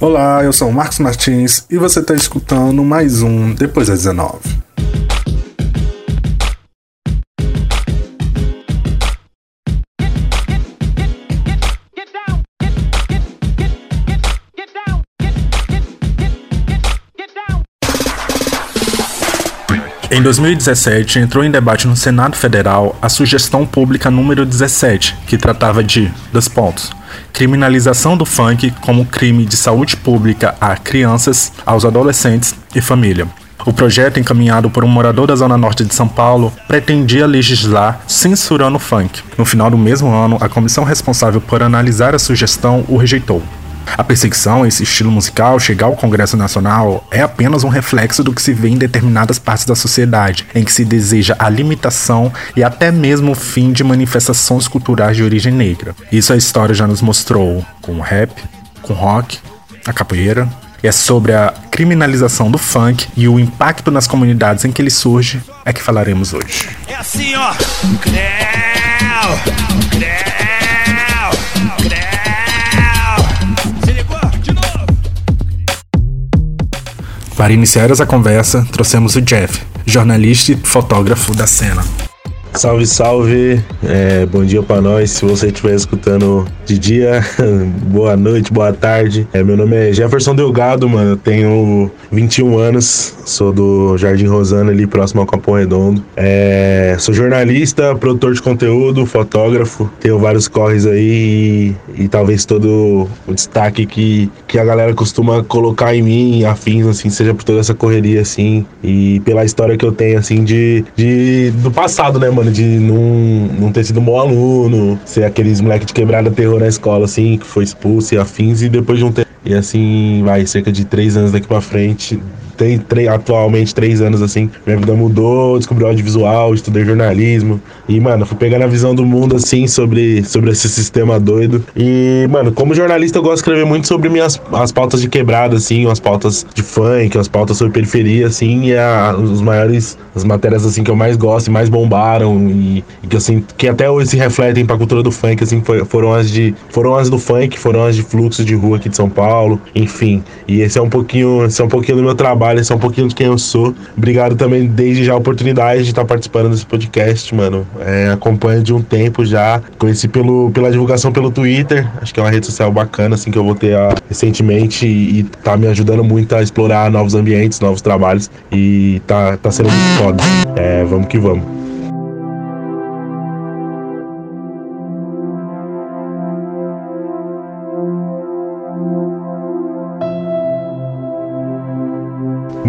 Olá, eu sou o Marcos Martins e você está escutando mais um Depois das 19. Em 2017, entrou em debate no Senado Federal a sugestão pública número 17, que tratava de, dos pontos, criminalização do funk como crime de saúde pública a crianças, aos adolescentes e família. O projeto, encaminhado por um morador da Zona Norte de São Paulo, pretendia legislar censurando o funk. No final do mesmo ano, a comissão responsável por analisar a sugestão o rejeitou. A perseguição a esse estilo musical chegar ao Congresso Nacional é apenas um reflexo do que se vê em determinadas partes da sociedade, em que se deseja a limitação e até mesmo o fim de manifestações culturais de origem negra. Isso a história já nos mostrou com o rap, com o rock, a capoeira. É sobre a criminalização do funk e o impacto nas comunidades em que ele surge é que falaremos hoje. É assim, ó. Para iniciar essa conversa, trouxemos o Jeff, jornalista e fotógrafo da cena. Salve, salve, é, bom dia para nós. Se você estiver escutando de dia, boa noite, boa tarde. É, meu nome é Jefferson Delgado, mano. Eu tenho 21 anos, sou do Jardim Rosana, ali próximo ao Capão Redondo. É, sou jornalista, produtor de conteúdo, fotógrafo. Tenho vários corres aí e, e, talvez todo o destaque que, que a galera costuma colocar em mim, afins, assim, seja por toda essa correria, assim, e pela história que eu tenho, assim, de, de do passado, né, mano? Mano, de não, não ter sido um bom aluno, ser aqueles moleque de quebrada terror na escola, assim, que foi expulso e afins, e depois de um tempo. E assim, vai, cerca de três anos daqui pra frente, tem atualmente três anos assim. Minha vida mudou, descobri audiovisual, estudei jornalismo. E, mano, fui pegando a visão do mundo assim sobre, sobre esse sistema doido. E, mano, como jornalista, eu gosto de escrever muito sobre minhas as pautas de quebrada, assim, as pautas de funk, as pautas sobre periferia, assim, e a, os maiores, as matérias assim que eu mais gosto e mais bombaram. E, e que assim, que até hoje se refletem pra cultura do funk, assim, foi, foram as de. Foram as do funk, foram as de fluxo de rua aqui de São Paulo, enfim. E esse é um pouquinho, esse é um pouquinho do meu trabalho trabalho, um pouquinho de quem eu sou. Obrigado também desde já a oportunidade de estar participando desse podcast, mano. É, acompanho de um tempo já. Conheci pelo, pela divulgação pelo Twitter. Acho que é uma rede social bacana, assim, que eu voltei a, recentemente e, e tá me ajudando muito a explorar novos ambientes, novos trabalhos. E tá, tá sendo muito foda. É, vamos que vamos.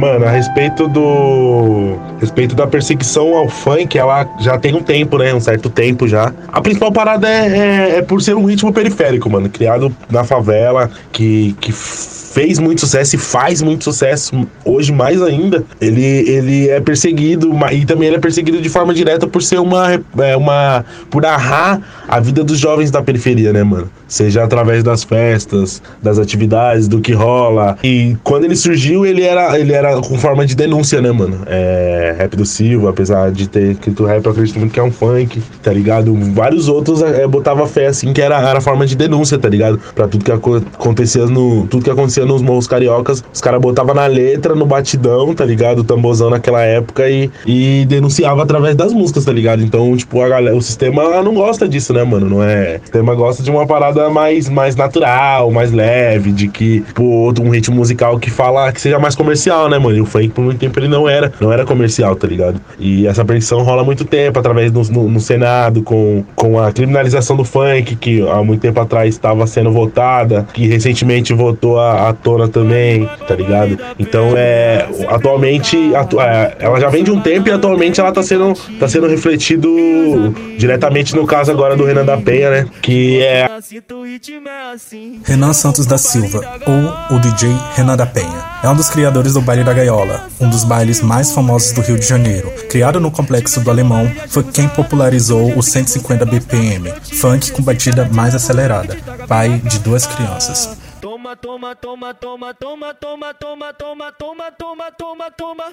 Mano, a respeito do. Respeito da perseguição ao funk, ela já tem um tempo, né? Um certo tempo já. A principal parada é, é, é por ser um ritmo periférico, mano. Criado na favela, que, que fez muito sucesso e faz muito sucesso hoje mais ainda. Ele, ele é perseguido e também ele é perseguido de forma direta por ser uma, é, uma por narrar a vida dos jovens da periferia, né, mano? Seja através das festas, das atividades, do que rola. E quando ele surgiu, ele era, ele era com forma de denúncia, né, mano? É, rap do Silva, apesar de ter escrito rap, eu acredito muito que é um funk, tá ligado? Vários outros é, botava fé assim que era, era forma de denúncia, tá ligado? Pra tudo que acontecia no. Tudo que acontecia acontecia nos morros cariocas, os caras botavam na letra, no batidão, tá ligado? O tambozão naquela época e, e denunciava através das músicas, tá ligado? Então, tipo, a galera, o sistema não gosta disso, né, mano? Não é. O sistema gosta de uma parada mais, mais natural, mais leve, de que, pô, um ritmo musical que fala que seja mais comercial, né, mano? E o funk, por muito tempo, ele não era, não era comercial, tá ligado? E essa perseguição rola muito tempo, através do, no, no Senado, com, com a criminalização do funk, que há muito tempo atrás estava sendo votada, que recentemente votou a, a tona também, tá ligado? Então é. Atualmente, atu é, ela já vem de um tempo e atualmente ela tá sendo, tá sendo refletido diretamente no caso agora do Renan da Penha, né? Que é. Renan Santos da Silva, ou o DJ Renan da Penha, é um dos criadores do Baile da Gaiola, um dos bailes mais famosos do Rio de Janeiro. Criado no complexo do Alemão, foi quem popularizou o 150 BPM, funk com batida mais acelerada, pai de duas crianças. Toma, toma, toma, toma, toma, toma, toma, toma, toma, toma, toma, toma.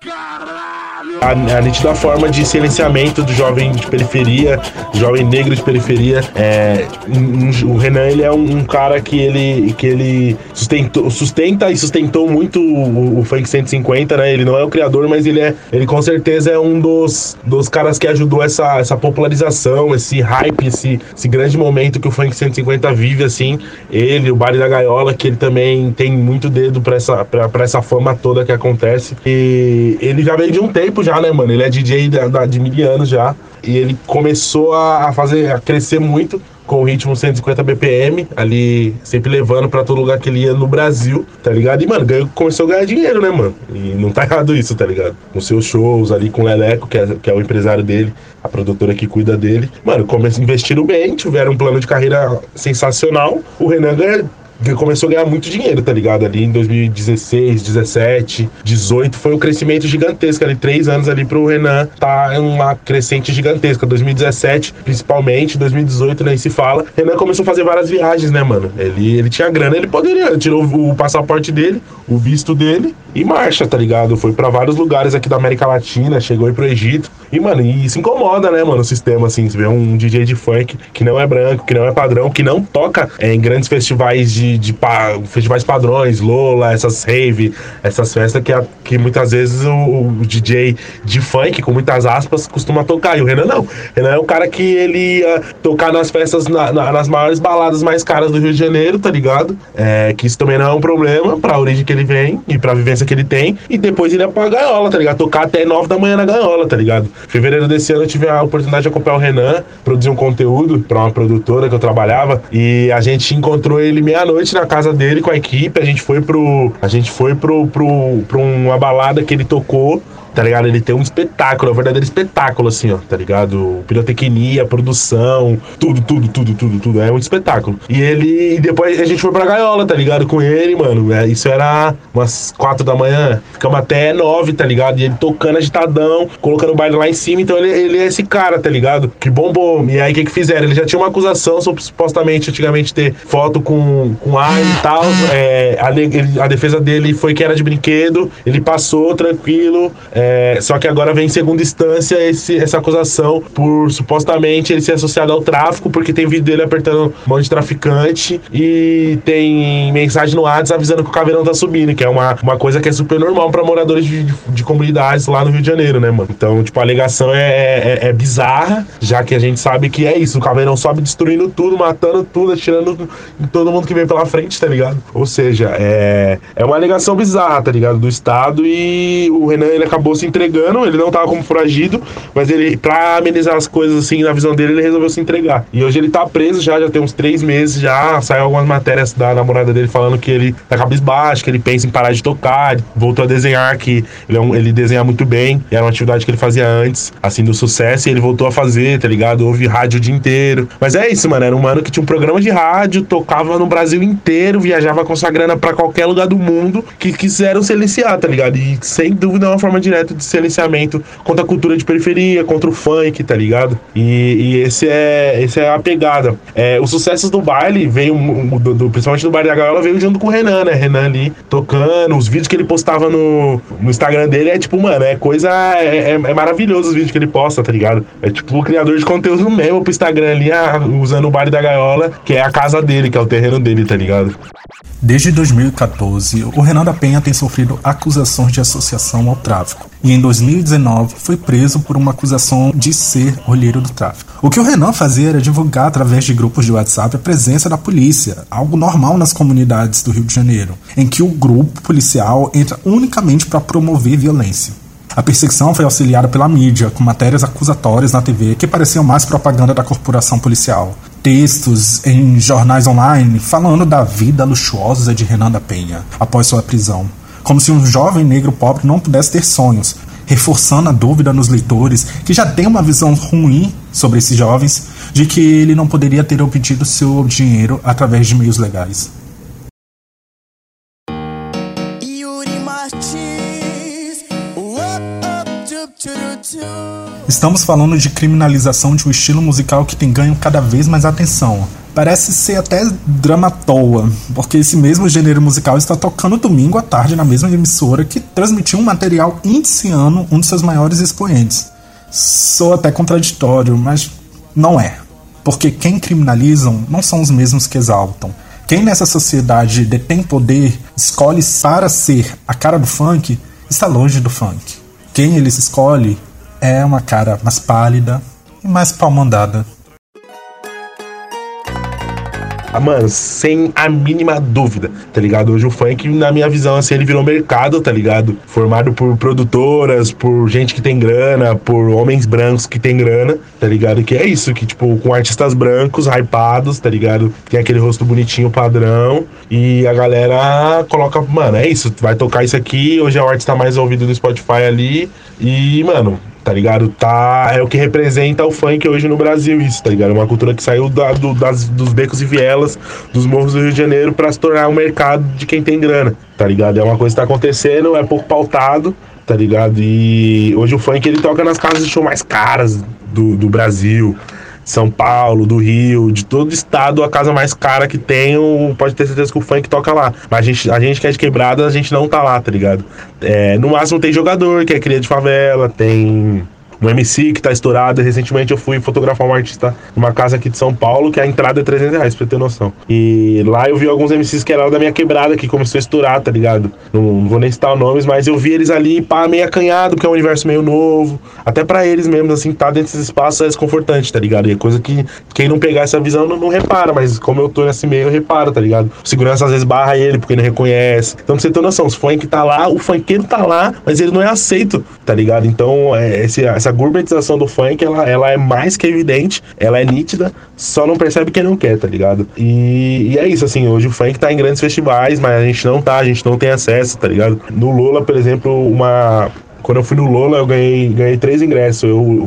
Caralho! A, a nítida forma de silenciamento do jovem de periferia, jovem negro de periferia. É, um, o Renan, ele é um, um, cara que ele, que ele sustentou, sustenta e sustentou muito o, o Funk 150, né? Ele não é o criador, mas ele é, ele com certeza é um dos, dos caras que ajudou essa, essa popularização, esse hype, esse, esse grande momento que o Funk 150 vive, assim. Ele, o Bari da Gaiola, que ele também tem muito dedo pra essa, pra, pra essa fama toda que acontece. E ele já veio de um tempo já, né, mano? Ele é DJ de, de mil anos já. E ele começou a fazer, a crescer muito com o ritmo 150 BPM, ali sempre levando para todo lugar que ele ia no Brasil, tá ligado? E, mano, ganhou, começou a ganhar dinheiro, né, mano? E não tá errado isso, tá ligado? Com seus shows ali com o Leleco, que é, que é o empresário dele, a produtora que cuida dele. Mano, começou investindo bem, tiveram um plano de carreira sensacional. O Renan ganha, começou a ganhar muito dinheiro, tá ligado? Ali em 2016, 17, 18, foi um crescimento gigantesco ali, três anos ali pro Renan tá uma crescente gigantesca. 2017, principalmente, 2018 nem se fala. Renan começou a fazer várias viagens, né, mano? Ele, ele tinha grana, ele poderia, tirou o passaporte dele, o visto dele e marcha, tá ligado? Foi para vários lugares aqui da América Latina, chegou aí pro Egito. E, mano, isso incomoda, né, mano, o sistema, assim, você vê um DJ de funk que não é branco, que não é padrão, que não toca é, em grandes festivais de, de pa, festivais padrões, Lola, essas rave, essas festas que, a, que muitas vezes o, o, DJ de funk, com muitas aspas, costuma tocar. E o Renan não. O Renan é um cara que ele ia tocar nas festas, na, na, nas maiores baladas mais caras do Rio de Janeiro, tá ligado? É, que isso também não é um problema pra origem que ele vem e pra vivência que ele tem. E depois ele ia pra gaiola, tá ligado? Tocar até 9 da manhã na gaiola, tá ligado? fevereiro desse ano eu tive a oportunidade de acompanhar o Renan, produzir um conteúdo para uma produtora que eu trabalhava e a gente encontrou ele meia-noite na casa dele com a equipe, a gente foi pro a gente foi pro, pro, pro uma balada que ele tocou tá ligado? Ele tem um espetáculo, é um verdadeiro espetáculo, assim, ó, tá ligado? Pirotecnia, produção, tudo, tudo, tudo, tudo, tudo. É um espetáculo. E ele, e depois a gente foi pra gaiola, tá ligado? Com ele, mano. É, isso era umas quatro da manhã. Ficamos até nove, tá ligado? E ele tocando agitadão, colocando o baile lá em cima. Então ele, ele é esse cara, tá ligado? Que bombou. E aí o que que fizeram? Ele já tinha uma acusação supostamente, antigamente, ter foto com, com ar e tal. É, a, a defesa dele foi que era de brinquedo. Ele passou tranquilo. É, é, só que agora vem em segunda instância esse, essa acusação por supostamente ele ser associado ao tráfico, porque tem vídeo dele apertando mão de traficante e tem mensagem no WhatsApp avisando que o caveirão tá subindo, que é uma, uma coisa que é super normal para moradores de, de, de, comunidades lá no Rio de Janeiro, né, mano? Então, tipo, a alegação é, é, é, bizarra, já que a gente sabe que é isso, o caveirão sobe destruindo tudo, matando tudo, atirando em todo mundo que vem pela frente, tá ligado? Ou seja, é, é uma alegação bizarra, tá ligado? Do Estado e o Renan ele acabou se entregando, ele não tava como foragido, mas ele, pra amenizar as coisas assim, na visão dele, ele resolveu se entregar. E hoje ele tá preso já, já tem uns três meses já, saiu algumas matérias da namorada dele falando que ele tá cabisbaixo, que ele pensa em parar de tocar, voltou a desenhar, que ele, é um, ele desenha muito bem, era uma atividade que ele fazia antes, assim, do sucesso, e ele voltou a fazer, tá ligado? Ouve rádio o dia inteiro. Mas é isso, mano, era um mano que tinha um programa de rádio, tocava no Brasil inteiro, viajava com sua grana pra qualquer lugar do mundo, que quiseram silenciar, tá ligado? E sem dúvida é uma forma direta de silenciamento contra a cultura de periferia, contra o funk, tá ligado? E, e esse é esse é a pegada. É, os sucessos do baile veio, do, do, principalmente do baile da gaiola, veio junto com o Renan, né? Renan ali tocando, os vídeos que ele postava no, no Instagram dele é tipo, mano, é coisa. É, é, é maravilhoso os vídeos que ele posta, tá ligado? É tipo o criador de conteúdo mesmo pro Instagram ali, ah, usando o baile da gaiola, que é a casa dele, que é o terreno dele, tá ligado? Desde 2014, o Renan da Penha tem sofrido acusações de associação ao tráfico e em 2019 foi preso por uma acusação de ser olheiro do tráfico. O que o Renan fazia era divulgar através de grupos de WhatsApp a presença da polícia, algo normal nas comunidades do Rio de Janeiro, em que o grupo policial entra unicamente para promover violência. A perseguição foi auxiliada pela mídia, com matérias acusatórias na TV que pareciam mais propaganda da corporação policial. Textos em jornais online falando da vida luxuosa de Renan da Penha após sua prisão. Como se um jovem negro pobre não pudesse ter sonhos, reforçando a dúvida nos leitores que já têm uma visão ruim sobre esses jovens de que ele não poderia ter obtido seu dinheiro através de meios legais. Yuri Martins, up, up, Estamos falando de criminalização de um estilo musical que tem ganho cada vez mais atenção. Parece ser até drama toa, porque esse mesmo gênero musical está tocando domingo à tarde na mesma emissora que transmitiu um material indiciando um de seus maiores expoentes. Sou até contraditório, mas não é. Porque quem criminalizam não são os mesmos que exaltam. Quem nessa sociedade detém poder, escolhe para ser a cara do funk, está longe do funk. Quem eles escolhe é uma cara mais pálida e mais palmandada. Ah, mano, sem a mínima dúvida, tá ligado? Hoje o funk, na minha visão, assim, ele virou mercado, tá ligado? Formado por produtoras, por gente que tem grana, por homens brancos que tem grana, tá ligado? Que é isso, que, tipo, com artistas brancos, hypados, tá ligado? Tem aquele rosto bonitinho, padrão, e a galera coloca, mano, é isso, vai tocar isso aqui, hoje a arte tá mais ouvido do Spotify ali, e, mano, tá ligado? Tá, é o que representa o funk hoje no Brasil, isso, tá ligado? É uma cultura que saiu da, do, das, dos becos e vielas, dos morros do Rio de Janeiro, para se tornar um mercado de quem tem grana, tá ligado? É uma coisa que tá acontecendo, é pouco pautado, tá ligado? E hoje o funk ele toca nas casas de show mais caras do, do Brasil. São Paulo, do Rio, de todo estado, a casa mais cara que tem, pode ter certeza que o funk toca lá. Mas a gente, a gente que é de quebrada, a gente não tá lá, tá ligado? É, no máximo tem jogador, que é cria de favela, tem um MC que tá estourado. Recentemente eu fui fotografar um artista numa casa aqui de São Paulo, que a entrada é 300 reais, pra ter noção. E lá eu vi alguns MCs que eram da minha quebrada, que começou a estourar, tá ligado? Não, não vou nem citar nomes, mas eu vi eles ali, pá, meio acanhado, porque é um universo meio novo. Até para eles mesmo, assim, tá dentro desses espaços é desconfortante, tá ligado? E é coisa que quem não pegar essa visão não, não repara, mas como eu tô nesse meio, eu reparo, tá ligado? O segurança às vezes barra ele porque não reconhece. Então pra você ter noção, se o funk tá lá, o funkeiro tá lá, mas ele não é aceito, tá ligado? Então, é, esse, essa essa gourmetização do funk, ela, ela é mais que evidente, ela é nítida, só não percebe quem não quer, tá ligado? E, e é isso, assim, hoje o funk tá em grandes festivais, mas a gente não tá, a gente não tem acesso, tá ligado? No Lula, por exemplo, uma, quando eu fui no Lola, eu ganhei, ganhei três ingressos. Eu,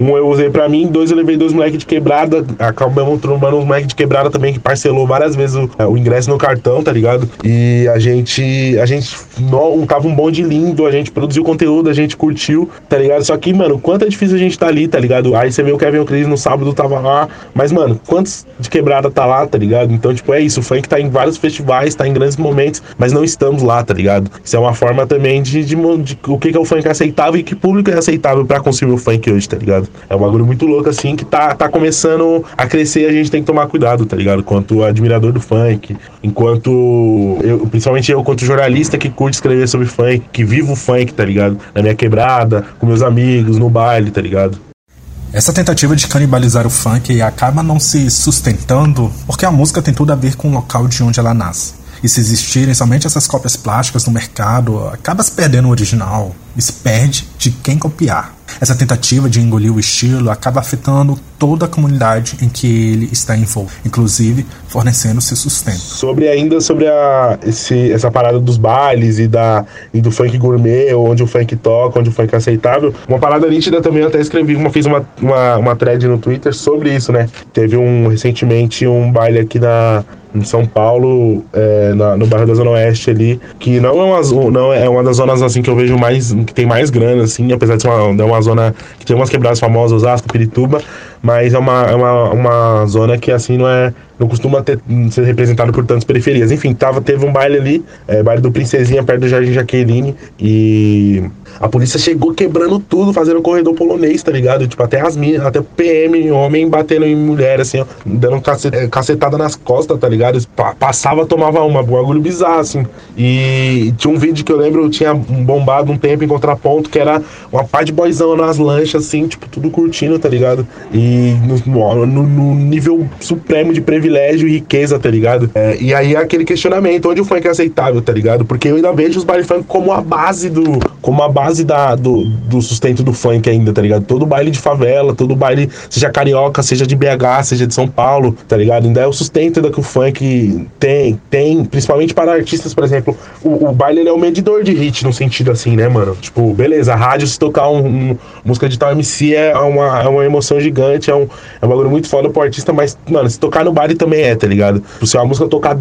um eu usei pra mim, dois eu levei dois moleques de quebrada. Acabamos trombando uns moleques de quebrada também, que parcelou várias vezes o, o, ingresso no cartão, tá ligado? E a gente. A gente não, tava um bonde lindo, a gente produziu conteúdo, a gente curtiu, tá ligado? Só que, mano, quanto é difícil a gente tá ali, tá ligado? Aí você vê o Kevin o no sábado tava lá. Mas, mano, quantos de quebrada tá lá, tá ligado? Então, tipo, é isso. O funk tá em vários festivais, tá em grandes momentos, mas não estamos lá, tá ligado? Isso é uma forma também de, de, de, de o que que é o funk aceitável e que público é aceitável para consumir o funk hoje, tá ligado? É um bagulho muito louco, assim, que tá, tá começando a crescer a gente tem que tomar cuidado, tá ligado? Quanto admirador do funk, enquanto. Eu, principalmente eu, quanto jornalista que curte escrever sobre funk, que vivo o funk, tá ligado? Na minha quebrada, com meus amigos, no baile, tá ligado? Essa tentativa de canibalizar o funk acaba não se sustentando porque a música tem tudo a ver com o local de onde ela nasce. E se existirem somente essas cópias plásticas no mercado, acaba se perdendo o original e se perde de quem copiar. Essa tentativa de engolir o estilo acaba afetando toda a comunidade em que ele está envolvido, inclusive fornecendo seu sustento. Sobre ainda sobre a, esse, essa parada dos bailes e, da, e do funk gourmet, onde o funk toca, onde o funk é aceitável, uma parada nítida também eu até escrevi, uma, fiz uma, uma, uma thread no Twitter sobre isso, né? Teve um recentemente um baile aqui na, em São Paulo, é, na, no bairro da Zona Oeste ali, que não é uma, não é uma das zonas assim que eu vejo mais, que tem mais grana, assim, apesar de ser uma, de uma zona que tem umas quebradas famosas, Osasco, Pirituba, mas é uma, é uma, uma zona que assim não é não costuma ter, ser representado por tantas periferias. Enfim, tava, teve um baile ali, é, baile do Princesinha, perto do Jardim Jaqueline, e a polícia chegou quebrando tudo, fazendo corredor polonês, tá ligado? Tipo, até as minas, até PM, homem batendo em mulher, assim, ó, dando é, cacetada nas costas, tá ligado? Passava, tomava uma, um bagulho bizarro, assim. E tinha um vídeo que eu lembro, tinha bombado um tempo em contraponto, que era uma pá de boizão nas lanchas, assim, tipo, tudo curtindo, tá ligado? E no, no, no nível supremo de privilégio e riqueza, tá ligado? É, e aí aquele questionamento, onde o funk é aceitável, tá ligado? Porque eu ainda vejo os baile funk como a base do. como a base da, do, do sustento do funk ainda, tá ligado? Todo baile de favela, todo baile, seja carioca, seja de BH, seja de São Paulo, tá ligado? Ainda é o sustento da que o funk tem, tem, principalmente para artistas, por exemplo. O, o baile é o medidor de hit, no sentido assim, né, mano? Tipo, beleza, a rádio, se tocar um, um música de tal MC é uma, é uma emoção gigante, é um, é um bagulho muito foda pro artista, mas, mano, se tocar no baile também é, tá ligado? Se a música tocar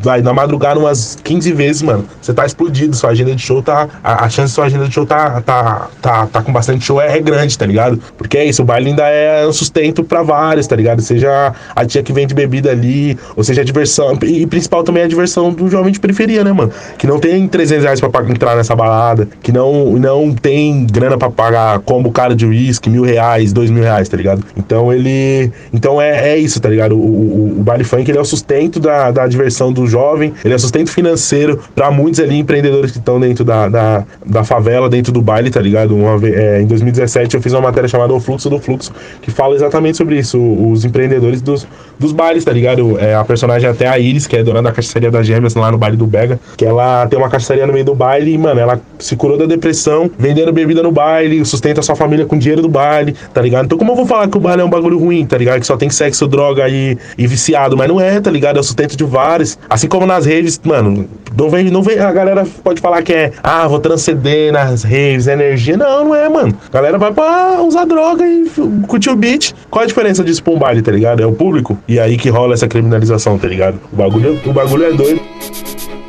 vai, na madrugada umas 15 vezes, mano, você tá explodido, sua agenda de show tá. A, a chance sua agenda de show tá, tá, tá, tá com bastante show, é, é grande, tá ligado? Porque é isso, o baile ainda é um sustento pra vários, tá ligado? Seja a tia que vende bebida ali, ou seja a diversão. E principal também é a diversão do jovem de periferia, né, mano? Que não tem 300 reais pra entrar nessa balada, que não, não tem grana pra pagar combo cara de uísque, mil reais, dois mil reais, tá ligado? Então ele. Então é, é isso, tá ligado? O, o, o baile funk ele é o sustento da, da diversão do jovem, ele é o sustento financeiro pra muitos ali empreendedores que estão dentro da, da, da, favela, dentro do baile, tá ligado? Uma, é, em 2017 eu fiz uma matéria chamada O Fluxo do Fluxo, que fala exatamente sobre isso, os empreendedores dos, dos bailes, tá ligado? É, a personagem até a Iris, que é dona da cachaçaria das gêmeas lá no baile do Bega, que ela tem uma cachaçaria no meio do baile e, mano, ela se curou da depressão, vendendo bebida no baile, sustenta sua família com dinheiro do baile, tá ligado? Então como eu vou falar que o baile é um bagulho ruim, tá ligado? Que só tem sexo, droga e, e viciado, mas não é, tá ligado? É o sustento de vários. Assim como nas redes, mano, não vem, não vem, a galera pode falar que é, ah, vou transcender nas redes, energia. Não, não é, mano. A galera vai pra usar droga e curtir o beat. Qual a diferença disso pra um baile, tá ligado? É o público. E aí que rola essa criminalização, tá ligado? O bagulho, o bagulho é doido.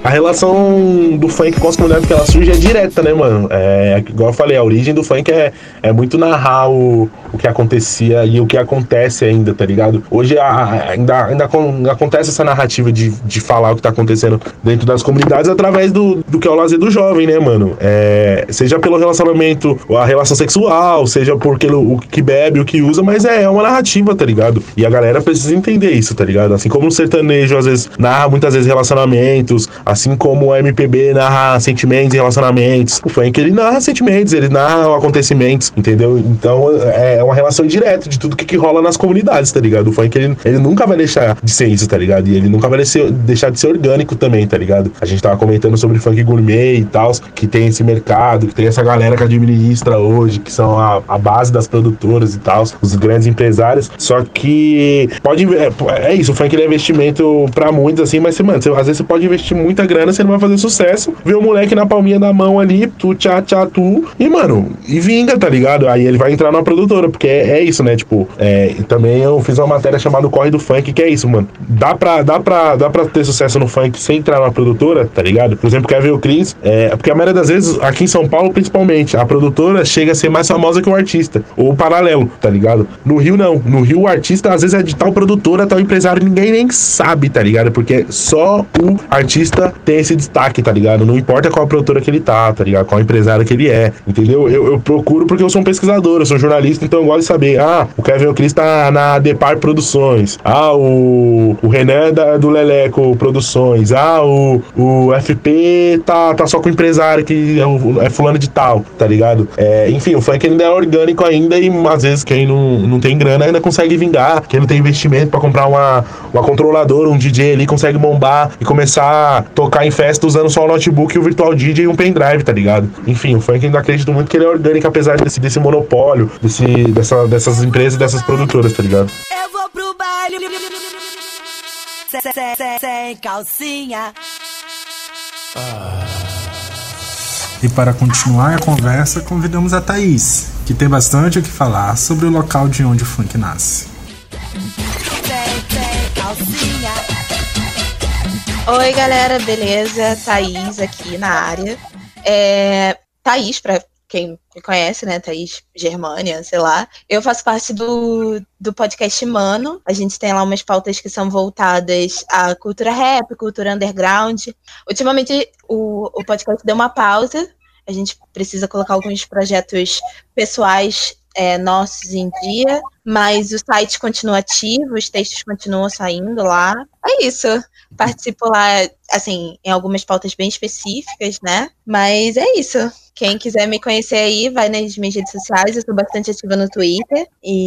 A relação do funk com as comunidades que ela surge é direta, né, mano? É, igual eu falei, a origem do funk é, é muito narrar o, o que acontecia e o que acontece ainda, tá ligado? Hoje a, ainda, ainda, ainda, acontece essa narrativa de, de falar o que tá acontecendo dentro das comunidades através do, do que é o lazer do jovem, né, mano? É, seja pelo relacionamento, a relação sexual, seja porque o, o que bebe, o que usa, mas é, é uma narrativa, tá ligado? E a galera precisa entender isso, tá ligado? Assim como o sertanejo às vezes narra muitas vezes relacionamentos, Assim como o MPB narra sentimentos e relacionamentos, o funk ele narra sentimentos, ele narra acontecimentos, entendeu? Então é uma relação direta de tudo que, que rola nas comunidades, tá ligado? O funk ele, ele nunca vai deixar de ser isso, tá ligado? E ele nunca vai deixar, de ser orgânico também, tá ligado? A gente tava comentando sobre funk gourmet e tal, que tem esse mercado, que tem essa galera que administra hoje, que são a, a base das produtoras e tal, os grandes empresários. Só que pode é, é isso, o funk ele é investimento para muitos, assim, mas mano, você, às vezes você pode investir muita muita grana, você não vai fazer sucesso. Vê o moleque na palminha da mão ali, tu, tchá, tchá, tu. E, mano, e vinga, tá ligado? Aí ele vai entrar na produtora, porque é, é isso, né? Tipo, é, também eu fiz uma matéria chamada Corre do Funk, que é isso, mano. Dá pra, dá pra, dá pra ter sucesso no funk sem entrar na produtora, tá ligado? Por exemplo, ver o? É, porque a maioria das vezes, aqui em São Paulo, principalmente, a produtora chega a ser mais famosa que o artista. Ou paralelo, tá ligado? No Rio, não. No Rio, o artista, às vezes, é de tal produtora, tal empresário, ninguém nem sabe, tá ligado? Porque só o artista tem esse destaque, tá ligado? Não importa qual produtora que ele tá, tá ligado? Qual empresário que ele é, entendeu? Eu, eu procuro porque eu sou um pesquisador, eu sou um jornalista, então eu gosto de saber. Ah, o Kevin O'Cris tá na Depar Produções. Ah, o, o Renan é da, do Leleco Produções. Ah, o, o FP tá, tá só com empresário que é, é fulano de tal, tá ligado? É, enfim, o funk ainda é orgânico ainda e às vezes quem não, não tem grana ainda consegue vingar. Quem não tem investimento para comprar uma, uma controladora, um DJ ali, consegue bombar e começar tocar em festa usando só o notebook, o virtual DJ e um pendrive, tá ligado? Enfim, o funk ainda acredito muito que ele é orgânico, apesar desse, desse monopólio, desse, dessa, dessas empresas, dessas produtoras, tá ligado? Eu vou pro baile sem calcinha. E para continuar a conversa, convidamos a Thaís, que tem bastante o que falar sobre o local de onde o funk nasce. Oi, galera, beleza? Thaís aqui na área. É, Thaís, para quem me conhece, né? Thaís Germânia, sei lá. Eu faço parte do, do podcast Mano. A gente tem lá umas pautas que são voltadas à cultura rap, cultura underground. Ultimamente, o, o podcast deu uma pausa. A gente precisa colocar alguns projetos pessoais é, nossos em dia, mas o site continua ativo, os textos continuam saindo lá. É isso participo lá, assim, em algumas pautas bem específicas, né? Mas é isso. Quem quiser me conhecer aí, vai nas minhas redes sociais. Eu estou bastante ativa no Twitter. E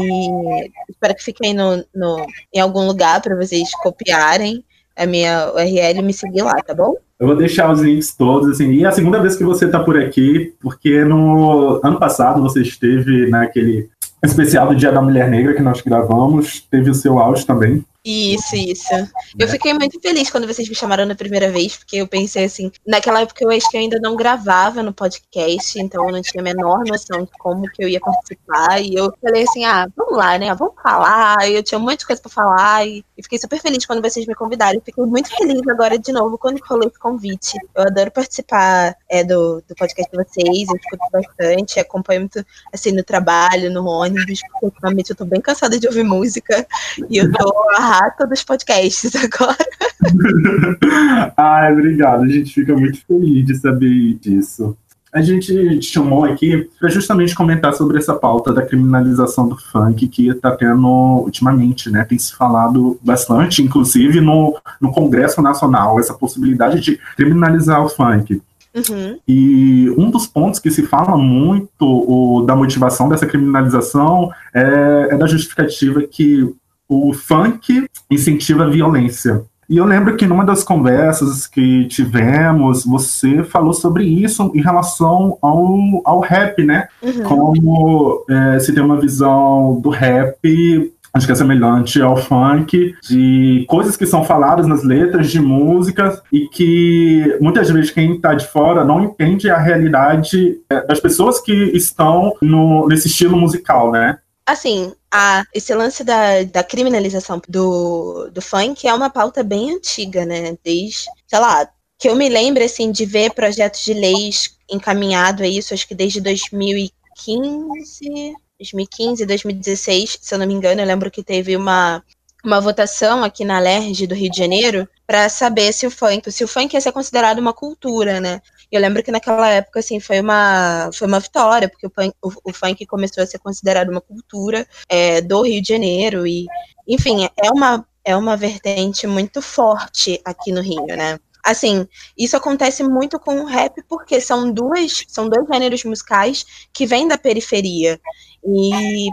espero que fiquem no, no, em algum lugar para vocês copiarem a minha URL e me seguir lá, tá bom? Eu vou deixar os links todos, assim. E é a segunda vez que você está por aqui, porque no ano passado você esteve naquele especial do Dia da Mulher Negra que nós gravamos, teve o seu áudio também. Isso, isso. Eu fiquei muito feliz quando vocês me chamaram na primeira vez, porque eu pensei assim, naquela época eu acho que eu ainda não gravava no podcast, então eu não tinha a menor noção de como que eu ia participar. E eu falei assim, ah, vamos lá, né? Vamos falar. E eu tinha um monte de coisa pra falar. E, e fiquei super feliz quando vocês me convidaram. fiquei muito feliz agora de novo quando rolou esse convite. Eu adoro participar é, do, do podcast de vocês, eu escuto bastante, acompanho muito assim no trabalho, no ônibus, porque ultimamente eu tô bem cansada de ouvir música. E eu tô a rata dos podcasts agora. Ai, obrigado. A gente fica muito feliz de saber disso. A gente te chamou aqui para justamente comentar sobre essa pauta da criminalização do funk que está tendo ultimamente, né? Tem se falado bastante, inclusive no, no Congresso Nacional, essa possibilidade de criminalizar o funk. Uhum. E um dos pontos que se fala muito o, da motivação dessa criminalização é, é da justificativa que o funk incentiva a violência. E eu lembro que numa das conversas que tivemos, você falou sobre isso em relação ao, ao rap, né? Uhum. Como é, se tem uma visão do rap acho que é semelhante ao funk, de coisas que são faladas nas letras de música e que muitas vezes quem está de fora não entende a realidade é, das pessoas que estão no, nesse estilo musical, né? Assim, a, esse lance da, da criminalização do, do funk é uma pauta bem antiga, né? Desde, sei lá, que eu me lembro, assim, de ver projetos de leis encaminhado a isso, acho que desde 2015, 2015, 2016, se eu não me engano, eu lembro que teve uma, uma votação aqui na LERJ do Rio de Janeiro para saber se o funk, se o funk ia ser considerado uma cultura, né? Eu lembro que naquela época, assim, foi uma, foi uma vitória, porque o, punk, o, o funk começou a ser considerado uma cultura é, do Rio de Janeiro. E, enfim, é uma, é uma vertente muito forte aqui no Rio, né? Assim, isso acontece muito com o rap, porque são duas, são dois gêneros musicais que vêm da periferia. E,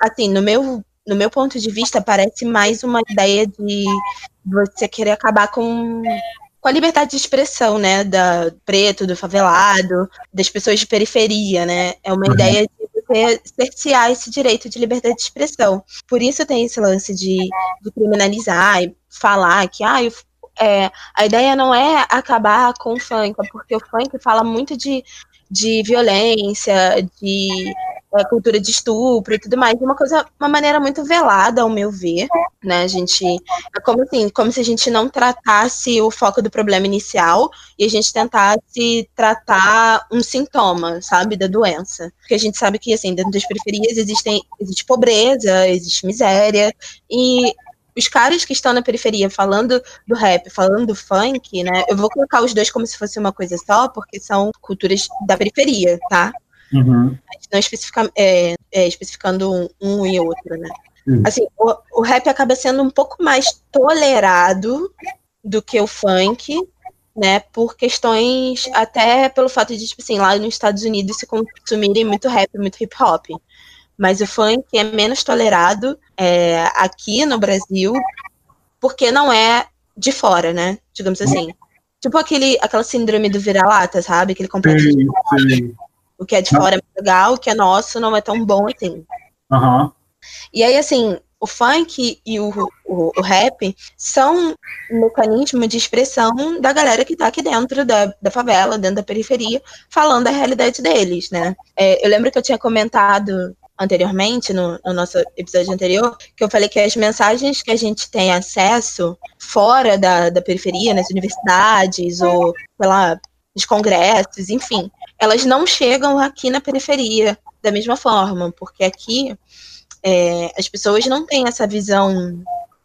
assim, no meu, no meu ponto de vista, parece mais uma ideia de você querer acabar com com a liberdade de expressão, né, da preto, do favelado, das pessoas de periferia, né? É uma uhum. ideia de você cercear esse direito de liberdade de expressão. Por isso tem esse lance de, de criminalizar e falar que ah, é, a ideia não é acabar com o funk, é porque o funk fala muito de, de violência, de é, cultura de estupro e tudo mais, de uma coisa, uma maneira muito velada, ao meu ver, né? A gente é como assim, como se a gente não tratasse o foco do problema inicial e a gente tentasse tratar um sintoma, sabe, da doença. Porque a gente sabe que assim, dentro das periferias existem existe pobreza, existe miséria e os caras que estão na periferia falando do rap, falando do funk, né? Eu vou colocar os dois como se fosse uma coisa só, porque são culturas da periferia, tá? Uhum. Não especifica, é, é, especificando um, um, e outro, né? Uhum. Assim, o, o rap acaba sendo um pouco mais tolerado do que o funk, né? Por questões, até pelo fato de, tipo assim, lá nos Estados Unidos se consumirem muito rap, muito hip hop. Mas o funk é menos tolerado é, aqui no Brasil, porque não é de fora, né? Digamos assim. Tipo aquele, aquela síndrome do vira-lata, sabe? Aquele complexo sim, de sim. O que é de fora é legal, o que é nosso não é tão bom assim. Uhum. E aí, assim, o funk e o, o, o, rap são um mecanismo de expressão da galera que tá aqui dentro da, da favela, dentro da periferia, falando da realidade deles, né? É, eu lembro que eu tinha comentado anteriormente, no, no, nosso episódio anterior, que eu falei que as mensagens que a gente tem acesso fora da, da periferia, nas universidades, ou, lá, nos congressos, enfim, elas não chegam aqui na periferia da mesma forma, porque aqui é, as pessoas não têm essa visão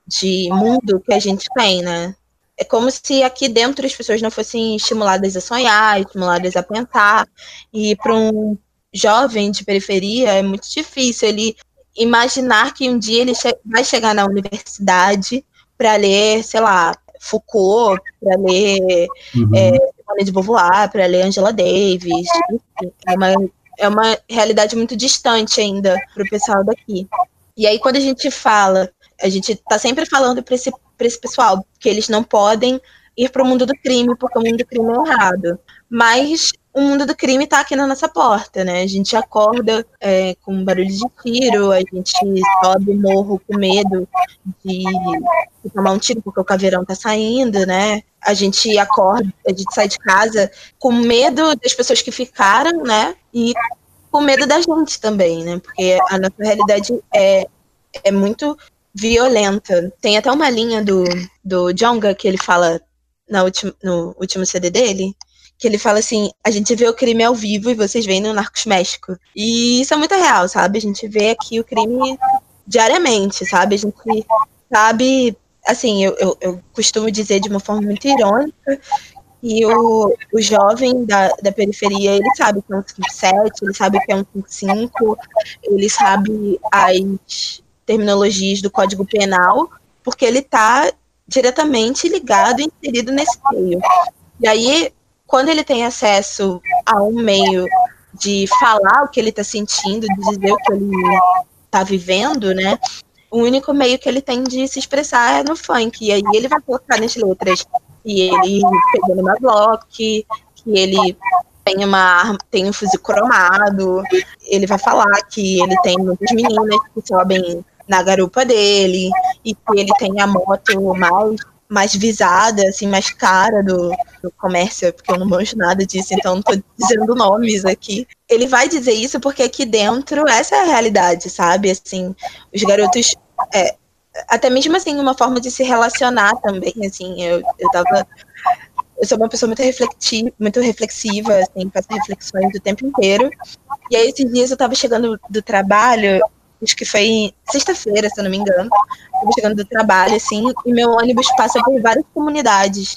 de mundo que a gente tem, né? É como se aqui dentro as pessoas não fossem estimuladas a sonhar, estimuladas a pensar. E para um jovem de periferia é muito difícil ele imaginar que um dia ele vai chegar na universidade para ler, sei lá, Foucault, para ler uhum. é, de Beauvoir, para ler Angela Davis. É, uma, é uma realidade muito distante ainda para o pessoal daqui. E aí, quando a gente fala, a gente está sempre falando para esse, esse pessoal que eles não podem ir para o mundo do crime, porque o mundo do crime é errado. Mas o mundo do crime está aqui na nossa porta, né? A gente acorda é, com barulho de tiro, a gente sobe morro com medo de, de, tomar um tiro porque o caveirão tá saindo, né? A gente acorda, a gente sai de casa com medo das pessoas que ficaram, né? E com medo da gente também, né? Porque a nossa realidade é, é muito violenta. Tem até uma linha do, do Jonga que ele fala na ultim, no último CD dele, que ele fala assim: a gente vê o crime ao vivo e vocês veem no Narcos México. E isso é muito real, sabe? A gente vê aqui o crime diariamente, sabe? A gente sabe, assim, eu, eu, eu costumo dizer de uma forma muito irônica que o, o jovem da, da periferia, ele sabe que é um 57, ele sabe que é um 55, ele sabe as terminologias do Código Penal, porque ele está diretamente ligado, inserido nesse meio. E aí, quando ele tem acesso a um meio de falar o que ele está sentindo, de dizer o que ele está vivendo, né? O único meio que ele tem de se expressar é no funk. E aí ele vai colocar nas letras que ele pegou numa bloco, que ele tem uma tem um fuzil cromado, ele vai falar que ele tem muitas meninas que sobem na garupa dele e que ele tem a moto mais mais visada, assim, mais cara do, do comércio, porque eu não manjo nada disso, então não tô dizendo nomes aqui. Ele vai dizer isso porque aqui dentro essa é a realidade, sabe? Assim, os garotos. É, até mesmo assim, uma forma de se relacionar também, assim, eu, eu tava. Eu sou uma pessoa muito reflexiva, muito reflexiva, assim, faço reflexões o tempo inteiro. E aí, esses dias eu tava chegando do trabalho acho que foi sexta-feira, se eu não me engano. Eu chegando do trabalho, assim, e meu ônibus passa por várias comunidades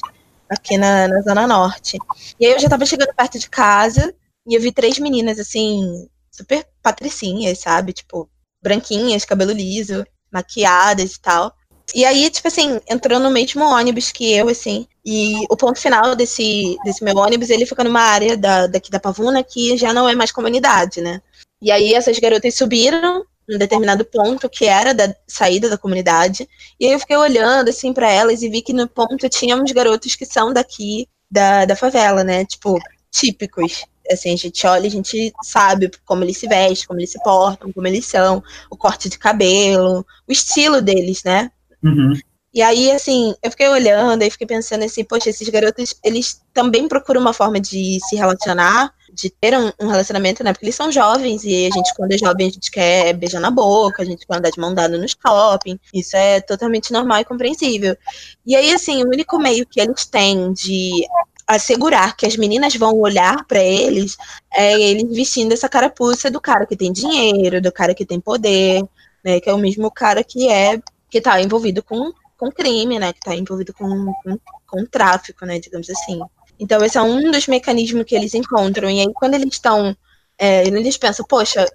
aqui na, na Zona Norte. E aí eu já tava chegando perto de casa e eu vi três meninas, assim, super patricinhas, sabe? Tipo, branquinhas, cabelo liso, maquiadas e tal. E aí, tipo assim, entrou no mesmo ônibus que eu, assim. E o ponto final desse, desse meu ônibus, ele fica numa área da, daqui da Pavuna que já não é mais comunidade, né? E aí essas garotas subiram um determinado ponto que era da saída da comunidade. E aí eu fiquei olhando assim para elas e vi que no ponto tinha uns garotos que são daqui da, da favela, né? Tipo, típicos. Assim, a gente olha, a gente sabe como eles se vestem, como eles se portam, como eles são, o corte de cabelo, o estilo deles, né? Uhum. E aí, assim, eu fiquei olhando e fiquei pensando assim, poxa, esses garotos, eles também procuram uma forma de se relacionar de ter um, um, relacionamento, né? Porque eles são jovens e a gente, quando é jovem, a gente quer beijar na boca, a gente quer andar de mão dada no shopping. Isso é totalmente normal e compreensível. E aí, assim, o único meio que eles têm de assegurar que as meninas vão olhar para eles é eles vestindo essa carapuça do cara que tem dinheiro, do cara que tem poder, né? Que é o mesmo cara que é que tá envolvido com, com crime, né? Que tá envolvido com, com, com tráfico, né? Digamos assim. Então, esse é um dos mecanismos que eles encontram. E aí, quando eles estão. É, eles pensam, poxa,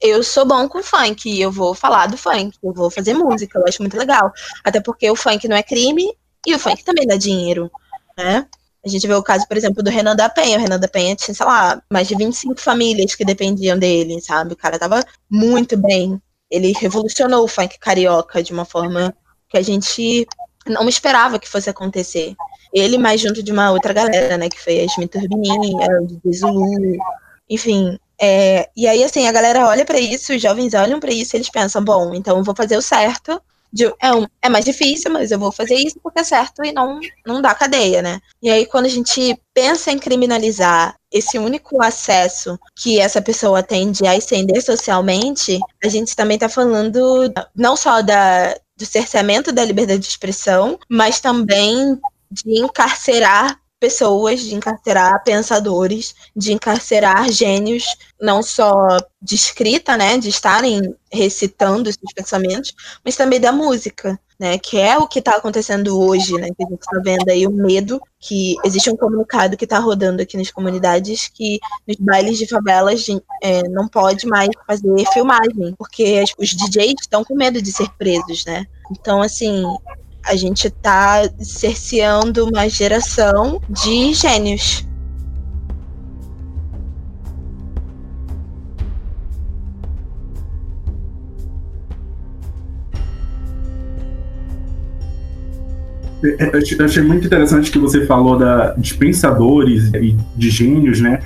eu sou bom com funk, eu vou falar do funk, eu vou fazer música, eu acho muito legal. Até porque o funk não é crime e o funk também dá dinheiro, né? A gente vê o caso, por exemplo, do Renan da Penha. O Renan da Penha tinha, sei lá, mais de 25 famílias que dependiam dele, sabe? O cara tava muito bem. Ele revolucionou o funk carioca de uma forma que a gente não esperava que fosse acontecer. Ele mais junto de uma outra galera, né? Que foi a Yasmin Turbinin, o DJ Zulu, enfim. É, e aí, assim, a galera olha para isso, os jovens olham para isso eles pensam, bom, então eu vou fazer o certo. De, é, um, é mais difícil, mas eu vou fazer isso porque é certo e não, não dá cadeia, né? E aí, quando a gente pensa em criminalizar esse único acesso que essa pessoa tem de ascender socialmente, a gente também está falando não só da, do cerceamento da liberdade de expressão, mas também de encarcerar pessoas, de encarcerar pensadores, de encarcerar gênios, não só de escrita, né, de estarem recitando esses pensamentos, mas também da música, né, que é o que está acontecendo hoje, né, que a gente está vendo aí o medo, que existe um comunicado que está rodando aqui nas comunidades que nos bailes de favelas é, não pode mais fazer filmagem, porque os DJs estão com medo de ser presos, né. Então, assim, a gente está cerceando uma geração de gênios. Eu achei- eu achei muito interessante que você falou da, de pensadores e de gênios, né?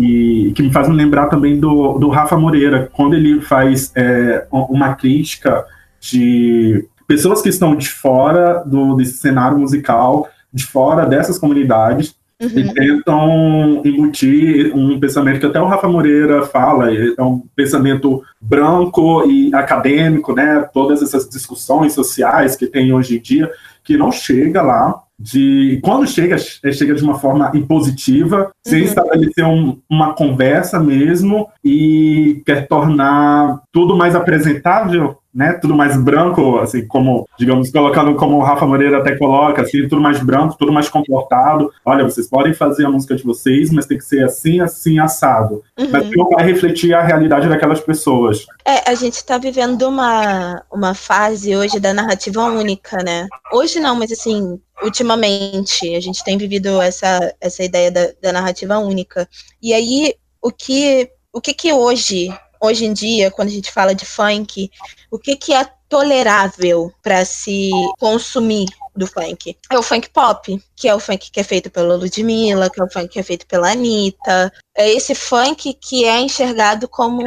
E que me faz me lembrar também do, do Rafa Moreira, quando ele faz é, uma crítica de pessoas que estão de fora do, desse cenário musical, de fora dessas comunidades, e Uhum. tentam embutir um pensamento que até o Rafa Moreira fala, é um pensamento branco e acadêmico, né? Todas essas discussões sociais que tem hoje em dia, que não chega lá. De quando chega, é- chega de uma forma impositiva, sem Uhum. estabelecer um- uma conversa mesmo e quer tornar tudo mais apresentável, né? Tudo mais branco, assim como, digamos, colocando como o Rafa Moreira até coloca, assim, tudo mais branco, tudo mais comportado. Olha, vocês podem fazer a música de vocês, mas tem que ser assim, assim, assado. Mas Uhum. não vai refletir a realidade daquelas pessoas. É, a gente tá vivendo uma, uma fase hoje da narrativa única, né? Hoje não, mas assim, ultimamente a gente tem vivido essa, essa ideia da, da narrativa única. E aí, o que, o que que hoje, hoje em dia, quando a gente fala de funk, o que que é tolerável para se consumir do funk? É o funk pop, que é o funk que é feito pela Ludmilla, que é o funk que é feito pela Anitta, é esse funk que é enxergado como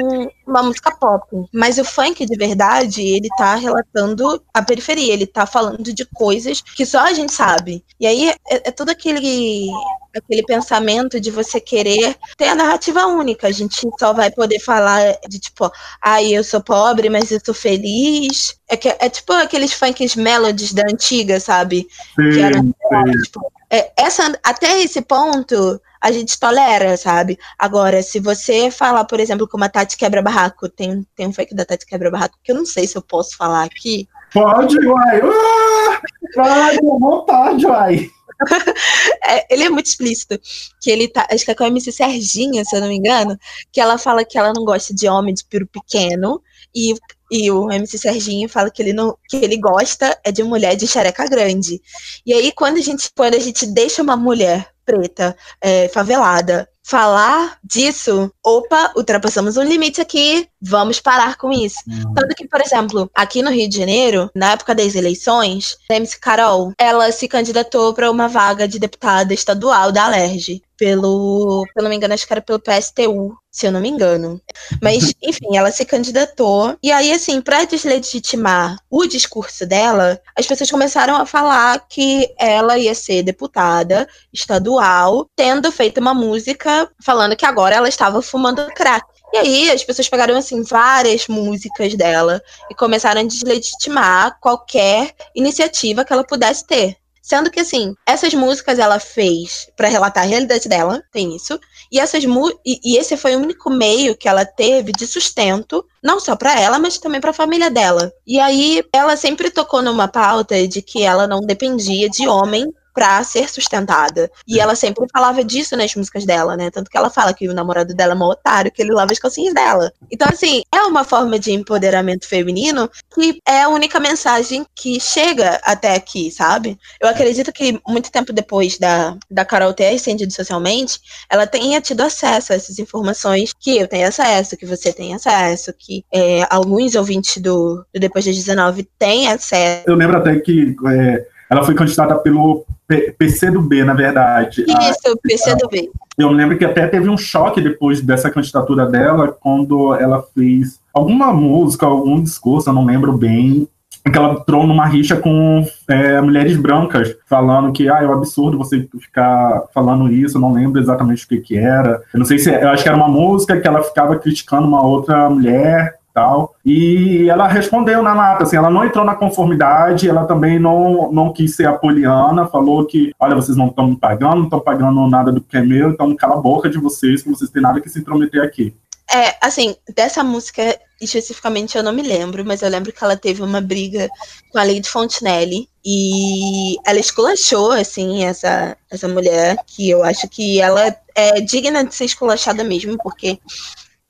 uma música pop. Mas o funk de verdade, ele tá relatando a periferia, ele tá falando de coisas que só a gente sabe. E aí é, é todo aquele aquele pensamento de você querer ter a narrativa única. A gente só vai poder falar de tipo, ai, eu sou pobre, mas eu sou feliz. É, que, é tipo aqueles funks melodies da antiga, sabe? Que era Sim, sim. Tipo, é, essa, até esse ponto a gente tolera, sabe? Agora, se você falar, por exemplo, como a Tati Quebra Barraco, tem, tem um fake da Tati Quebra Barraco que eu não sei se eu posso falar aqui. Pode, uai. Ah, Vai, à vontade, uai. É, ele é muito explícito. Que ele tá. Acho que é com a MC Serginha, se eu não me engano, que ela fala que ela não gosta de homem de piro pequeno. E, e o MC Serginho fala que ele não que ele gosta é de mulher de xereca grande. E aí, quando a gente, quando a gente deixa uma mulher preta, é, favelada, falar disso, opa, ultrapassamos um limite aqui, vamos parar com isso. Tanto que, por exemplo, aqui no Rio de Janeiro, na época das eleições, a MC Carol, ela se candidatou para uma vaga de deputada estadual da Alerj. Pelo, pelo me engano, acho que era pelo PSTU, se eu não me engano. Mas, enfim, ela se candidatou. E aí, assim, para deslegitimar o discurso dela, as pessoas começaram a falar que ela ia ser deputada estadual, tendo feito uma música falando que agora ela estava fumando crack. E aí as pessoas pegaram assim várias músicas dela e começaram a deslegitimar qualquer iniciativa que ela pudesse ter. Sendo que assim, essas músicas ela fez para relatar a realidade dela, tem isso. E essas e, e esse foi o único meio que ela teve de sustento, não só para ela, mas também para a família dela. E aí ela sempre tocou numa pauta de que ela não dependia de homem pra ser sustentada. E ela sempre falava disso nas músicas dela, né? Tanto que ela fala que o namorado dela é um otário, que ele lava as calcinhas dela. Então, assim, é uma forma de empoderamento feminino que é a única mensagem que chega até aqui, sabe? Eu acredito que muito tempo depois da, da Carol ter ascendido socialmente, ela tenha tido acesso a essas informações que eu tenho acesso, que você tem acesso, que é, alguns ouvintes do, do Depois das 19 têm acesso. Eu lembro até que é, ela foi candidata pelo PCdoB, na verdade. Isso, o PCdoB. Eu me lembro que até teve um choque depois dessa candidatura dela, quando ela fez alguma música, algum discurso, eu não lembro bem, em que ela entrou numa rixa com é, mulheres brancas, falando que ah, é um absurdo você ficar falando isso, eu não lembro exatamente o que, que era. Eu não sei se. Eu acho que era uma música que ela ficava criticando uma outra mulher tal. E ela respondeu na lata, assim, ela não entrou na conformidade, ela também não, não quis ser apoliana, falou que, olha, vocês não estão me pagando, não estão pagando nada do que é meu, então cala a boca de vocês, que vocês têm nada que se intrometer aqui. É, assim, dessa música especificamente eu não me lembro, mas eu lembro que ela teve uma briga com a Lady Fontenelle e ela esculachou, assim, essa, essa mulher, que eu acho que ela é digna de ser esculachada mesmo, porque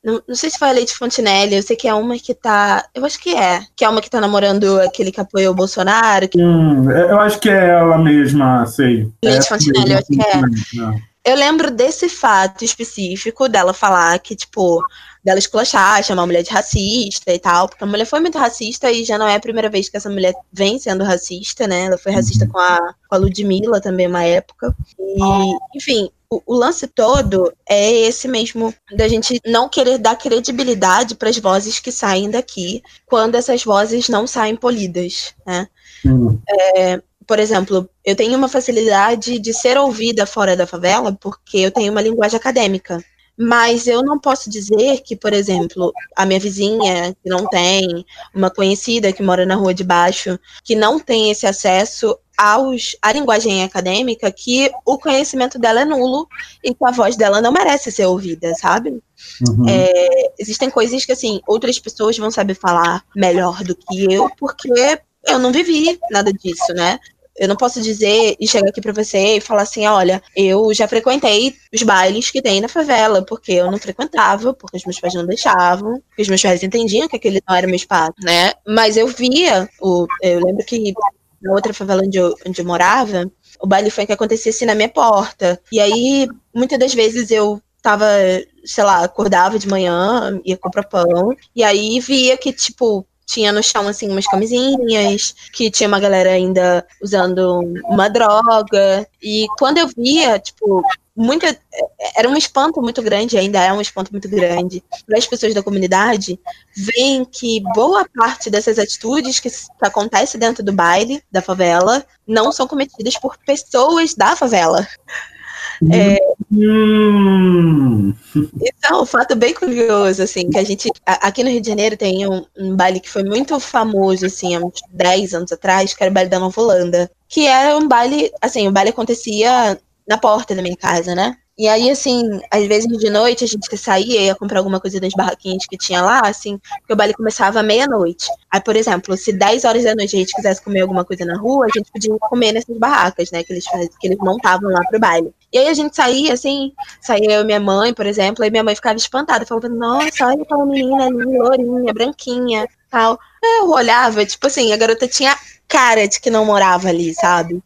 não, não sei se foi a Lady Fontenelle, eu sei que é uma que tá. Eu acho que é. Que é uma que tá namorando aquele que apoiou o Bolsonaro. Que... Hum, eu acho que é ela mesma, sei. Lady é Fontenelle, eu acho que é. é. Eu lembro desse fato específico dela falar que, tipo, dela esculachar, chamar a mulher de racista e tal, porque a mulher foi muito racista e já não é a primeira vez que essa mulher vem sendo racista, né? Ela foi racista com a, com a Ludmilla também, uma época. E, enfim, o, o, lance todo é esse mesmo da gente não querer dar credibilidade para as vozes que saem daqui quando essas vozes não saem polidas, né? Uhum. É, por exemplo, eu tenho uma facilidade de ser ouvida fora da favela porque eu tenho uma linguagem acadêmica. Mas eu não posso dizer que, por exemplo, a minha vizinha, que não tem, uma conhecida que mora na rua de baixo, que não tem esse acesso aos, à linguagem acadêmica, que o conhecimento dela é nulo e que a voz dela não merece ser ouvida, sabe? Uhum. É, existem coisas que, assim, outras pessoas vão saber falar melhor do que eu, porque eu não vivi nada disso, né? Eu não posso dizer e chegar aqui para você e falar assim: olha, eu já frequentei os bailes que tem na favela, porque eu não frequentava, porque os meus pais não deixavam, porque os meus pais entendiam que aquele não era meu espaço, né? Mas eu via, o, eu lembro que na outra favela onde eu, onde eu morava, o baile que acontecia assim na minha porta. E aí, muitas das vezes eu tava, sei lá, acordava de manhã, ia comprar pão, e aí via que, tipo, tinha no chão, assim, umas camisinhas, que tinha uma galera ainda usando uma droga. E quando eu via, tipo, muita. Era um espanto muito grande, ainda é um espanto muito grande para as pessoas da comunidade, veem que boa parte dessas atitudes que, que acontece dentro do baile da favela não são cometidas por pessoas da favela. É, hum. Então, um fato bem curioso, assim, que a gente, aqui no Rio de Janeiro tem um, um, baile que foi muito famoso, assim, há uns 10 anos atrás, que era o baile da Nova Holanda, que era um baile, assim, o baile acontecia na porta da minha casa, né? E aí, assim, às vezes de noite a gente saía e ia comprar alguma coisa das barraquinhas que tinha lá, assim, porque o baile começava à meia-noite. Aí, por exemplo, se 10 horas da noite a gente quisesse comer alguma coisa na rua, a gente podia comer nessas barracas, né, que eles, que eles montavam lá pro baile. E aí a gente saía, assim, saía eu e minha mãe, por exemplo, aí minha mãe ficava espantada, falando, nossa, olha aquela menina ali, lourinha, branquinha, tal. Eu olhava, tipo assim, a garota tinha cara de que não morava ali, sabe?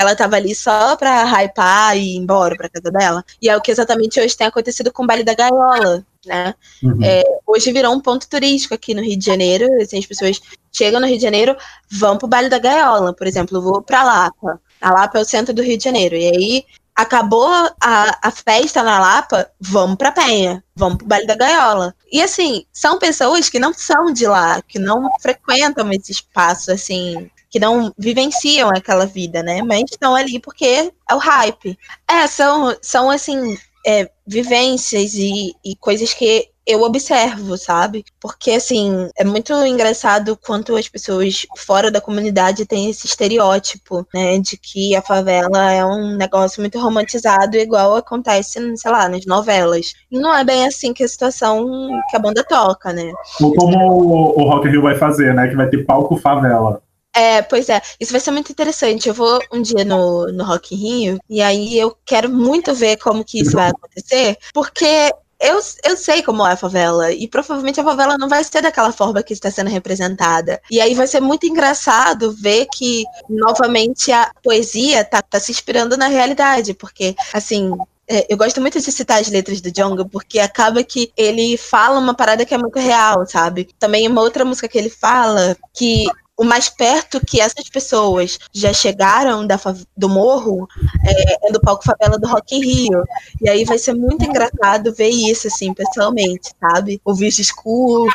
Ela tava ali só pra hypar e ir embora pra casa dela. E é o que exatamente hoje tem acontecido com o baile da gaiola, né? Uhum. É, hoje virou um ponto turístico aqui no Rio de Janeiro. Assim, as pessoas chegam no Rio de Janeiro, vão pro baile da gaiola. Por exemplo, vou pra Lapa. A Lapa é o centro do Rio de Janeiro. E aí acabou a, a festa na Lapa, vamos pra Penha, vamos pro baile da gaiola. E assim, são pessoas que não são de lá, que não frequentam esse espaço assim que não vivenciam aquela vida, né? Mas estão ali porque é o hype. É, são, são assim, é, vivências e, e coisas que eu observo, sabe? Porque, assim, é muito engraçado quanto as pessoas fora da comunidade têm esse estereótipo, né? De que a favela é um negócio muito romantizado, igual acontece, sei lá, nas novelas. E não é bem assim que a situação que a banda toca, né? Ou como o, Rock Hill vai fazer, né? Que vai ter palco favela. É, pois é, isso vai ser muito interessante. Eu vou um dia no, no Rock in Rio e aí eu quero muito ver como que isso vai acontecer, porque eu, eu sei como é a favela, e provavelmente a favela não vai ser daquela forma que está sendo representada. E aí vai ser muito engraçado ver que, novamente, a poesia tá, tá se inspirando na realidade, porque, assim, é, eu gosto muito de citar as letras do Djonga, porque acaba que ele fala uma parada que é muito real, sabe? Também uma outra música que ele fala que o mais perto que essas pessoas já chegaram da, do morro é, é, do palco favela do Rock in Rio. E aí vai ser muito engraçado ver isso, assim, pessoalmente, sabe? Ouvir os discursos,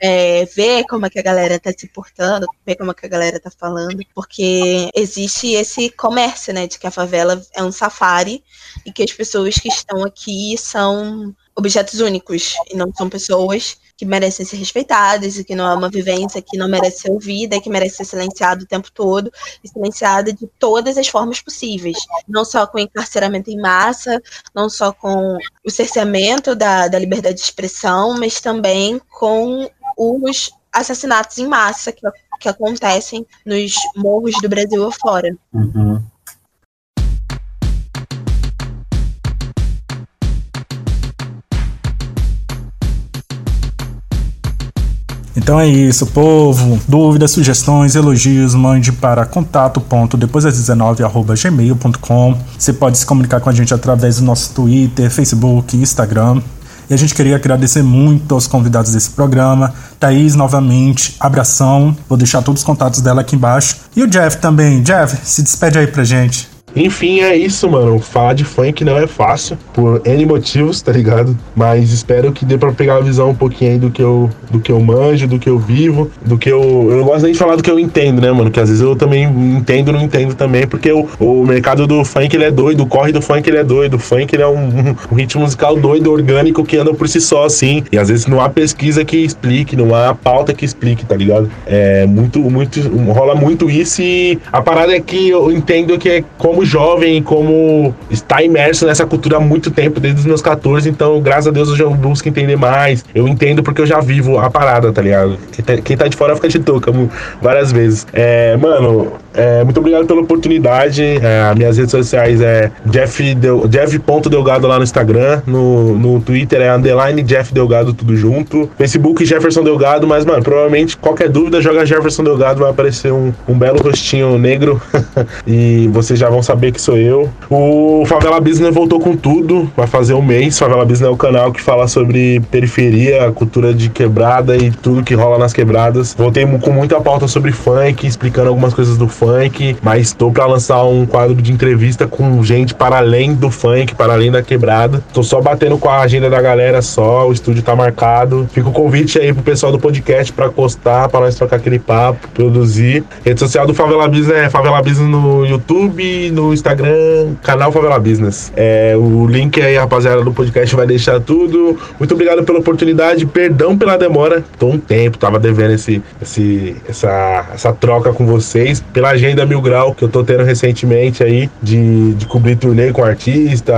é, ver como é que a galera tá se portando, ver como é que a galera tá falando, porque existe esse comércio, né, de que a favela é um safari e que as pessoas que estão aqui são objetos únicos e não são pessoas que merecem ser respeitadas e que não é uma vivência que não merece ser ouvida que merece ser silenciada o tempo todo e silenciada de todas as formas possíveis, não só com encarceramento em massa, não só com o cerceamento da, da liberdade de expressão, mas também com os assassinatos em massa que, que acontecem nos morros do Brasil afora. Uhum. Então é isso, povo. Dúvidas, sugestões, elogios, mande para contato.depoisdas19@gmail.com. Você pode se comunicar com a gente através do nosso Twitter, Facebook, Instagram. E a gente queria agradecer muito aos convidados desse programa. Thaís, novamente, abração. Vou deixar todos os contatos dela aqui embaixo. E o Jeff também. Jeff, se despede aí pra gente. Enfim, é isso, mano. Falar de funk não é fácil, por N motivos, tá ligado? Mas espero que dê pra pegar a visão um pouquinho aí do que eu, do que eu manjo, do que eu vivo, do que eu. Eu não gosto nem de falar do que eu entendo, né, mano? Que às vezes eu também entendo não entendo também, porque o, o mercado do funk ele é doido, o corre do funk ele é doido. O funk ele é um, um ritmo musical doido, orgânico, que anda por si só, assim. E às vezes não há pesquisa que explique, não há pauta que explique, tá ligado? É muito, muito. rola muito isso e a parada é que eu entendo que é como jovem, como está imerso nessa cultura há muito tempo, desde os meus 14, então, graças a Deus, eu já busco entender mais. Eu entendo porque eu já vivo a parada, tá ligado? Quem tá, quem tá de fora fica de touca várias vezes. É, mano, é, muito obrigado pela oportunidade. É, minhas redes sociais é Jeff, Del, lá no Instagram. No, no Twitter é underline Jeff Delgado, tudo junto. Facebook Jefferson Delgado, mas, mano, provavelmente qualquer dúvida, joga Jefferson Delgado, vai aparecer um, um belo rostinho negro. e vocês já vão saber saber que sou eu. O Favela Business voltou com tudo, vai fazer um mês. Favela Business é o canal que fala sobre periferia, cultura de quebrada e tudo que rola nas quebradas. Voltei com muita pauta sobre funk, explicando algumas coisas do funk, mas estou para lançar um quadro de entrevista com gente para além do funk, para além da quebrada. Tô só batendo com a agenda da galera só, o estúdio tá marcado. Fica o convite aí pro pessoal do podcast para postar, para nós trocar aquele papo, produzir. Rede social do Favela Business é Favela Business no YouTube, no Instagram, canal Favela Business. É, o link aí, rapaziada, do podcast vai deixar tudo. Muito obrigado pela oportunidade, perdão pela demora. Tô um tempo, tava devendo esse, esse, essa, essa troca com vocês, pela agenda Mil Grau que eu tô tendo recentemente aí, de, de cobrir turnê com artista,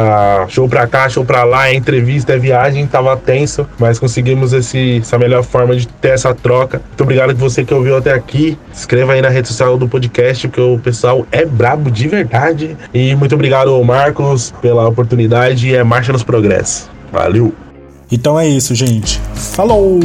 show pra cá, show pra lá, é entrevista, é viagem, tava tenso, mas conseguimos esse, essa melhor forma de ter essa troca. Muito obrigado que você que ouviu até aqui. Inscreva aí na rede social do podcast, porque o pessoal é brabo de verdade. E muito obrigado, Marcos, pela oportunidade. É marcha nos progressos. Valeu! Então é isso, gente. Falou!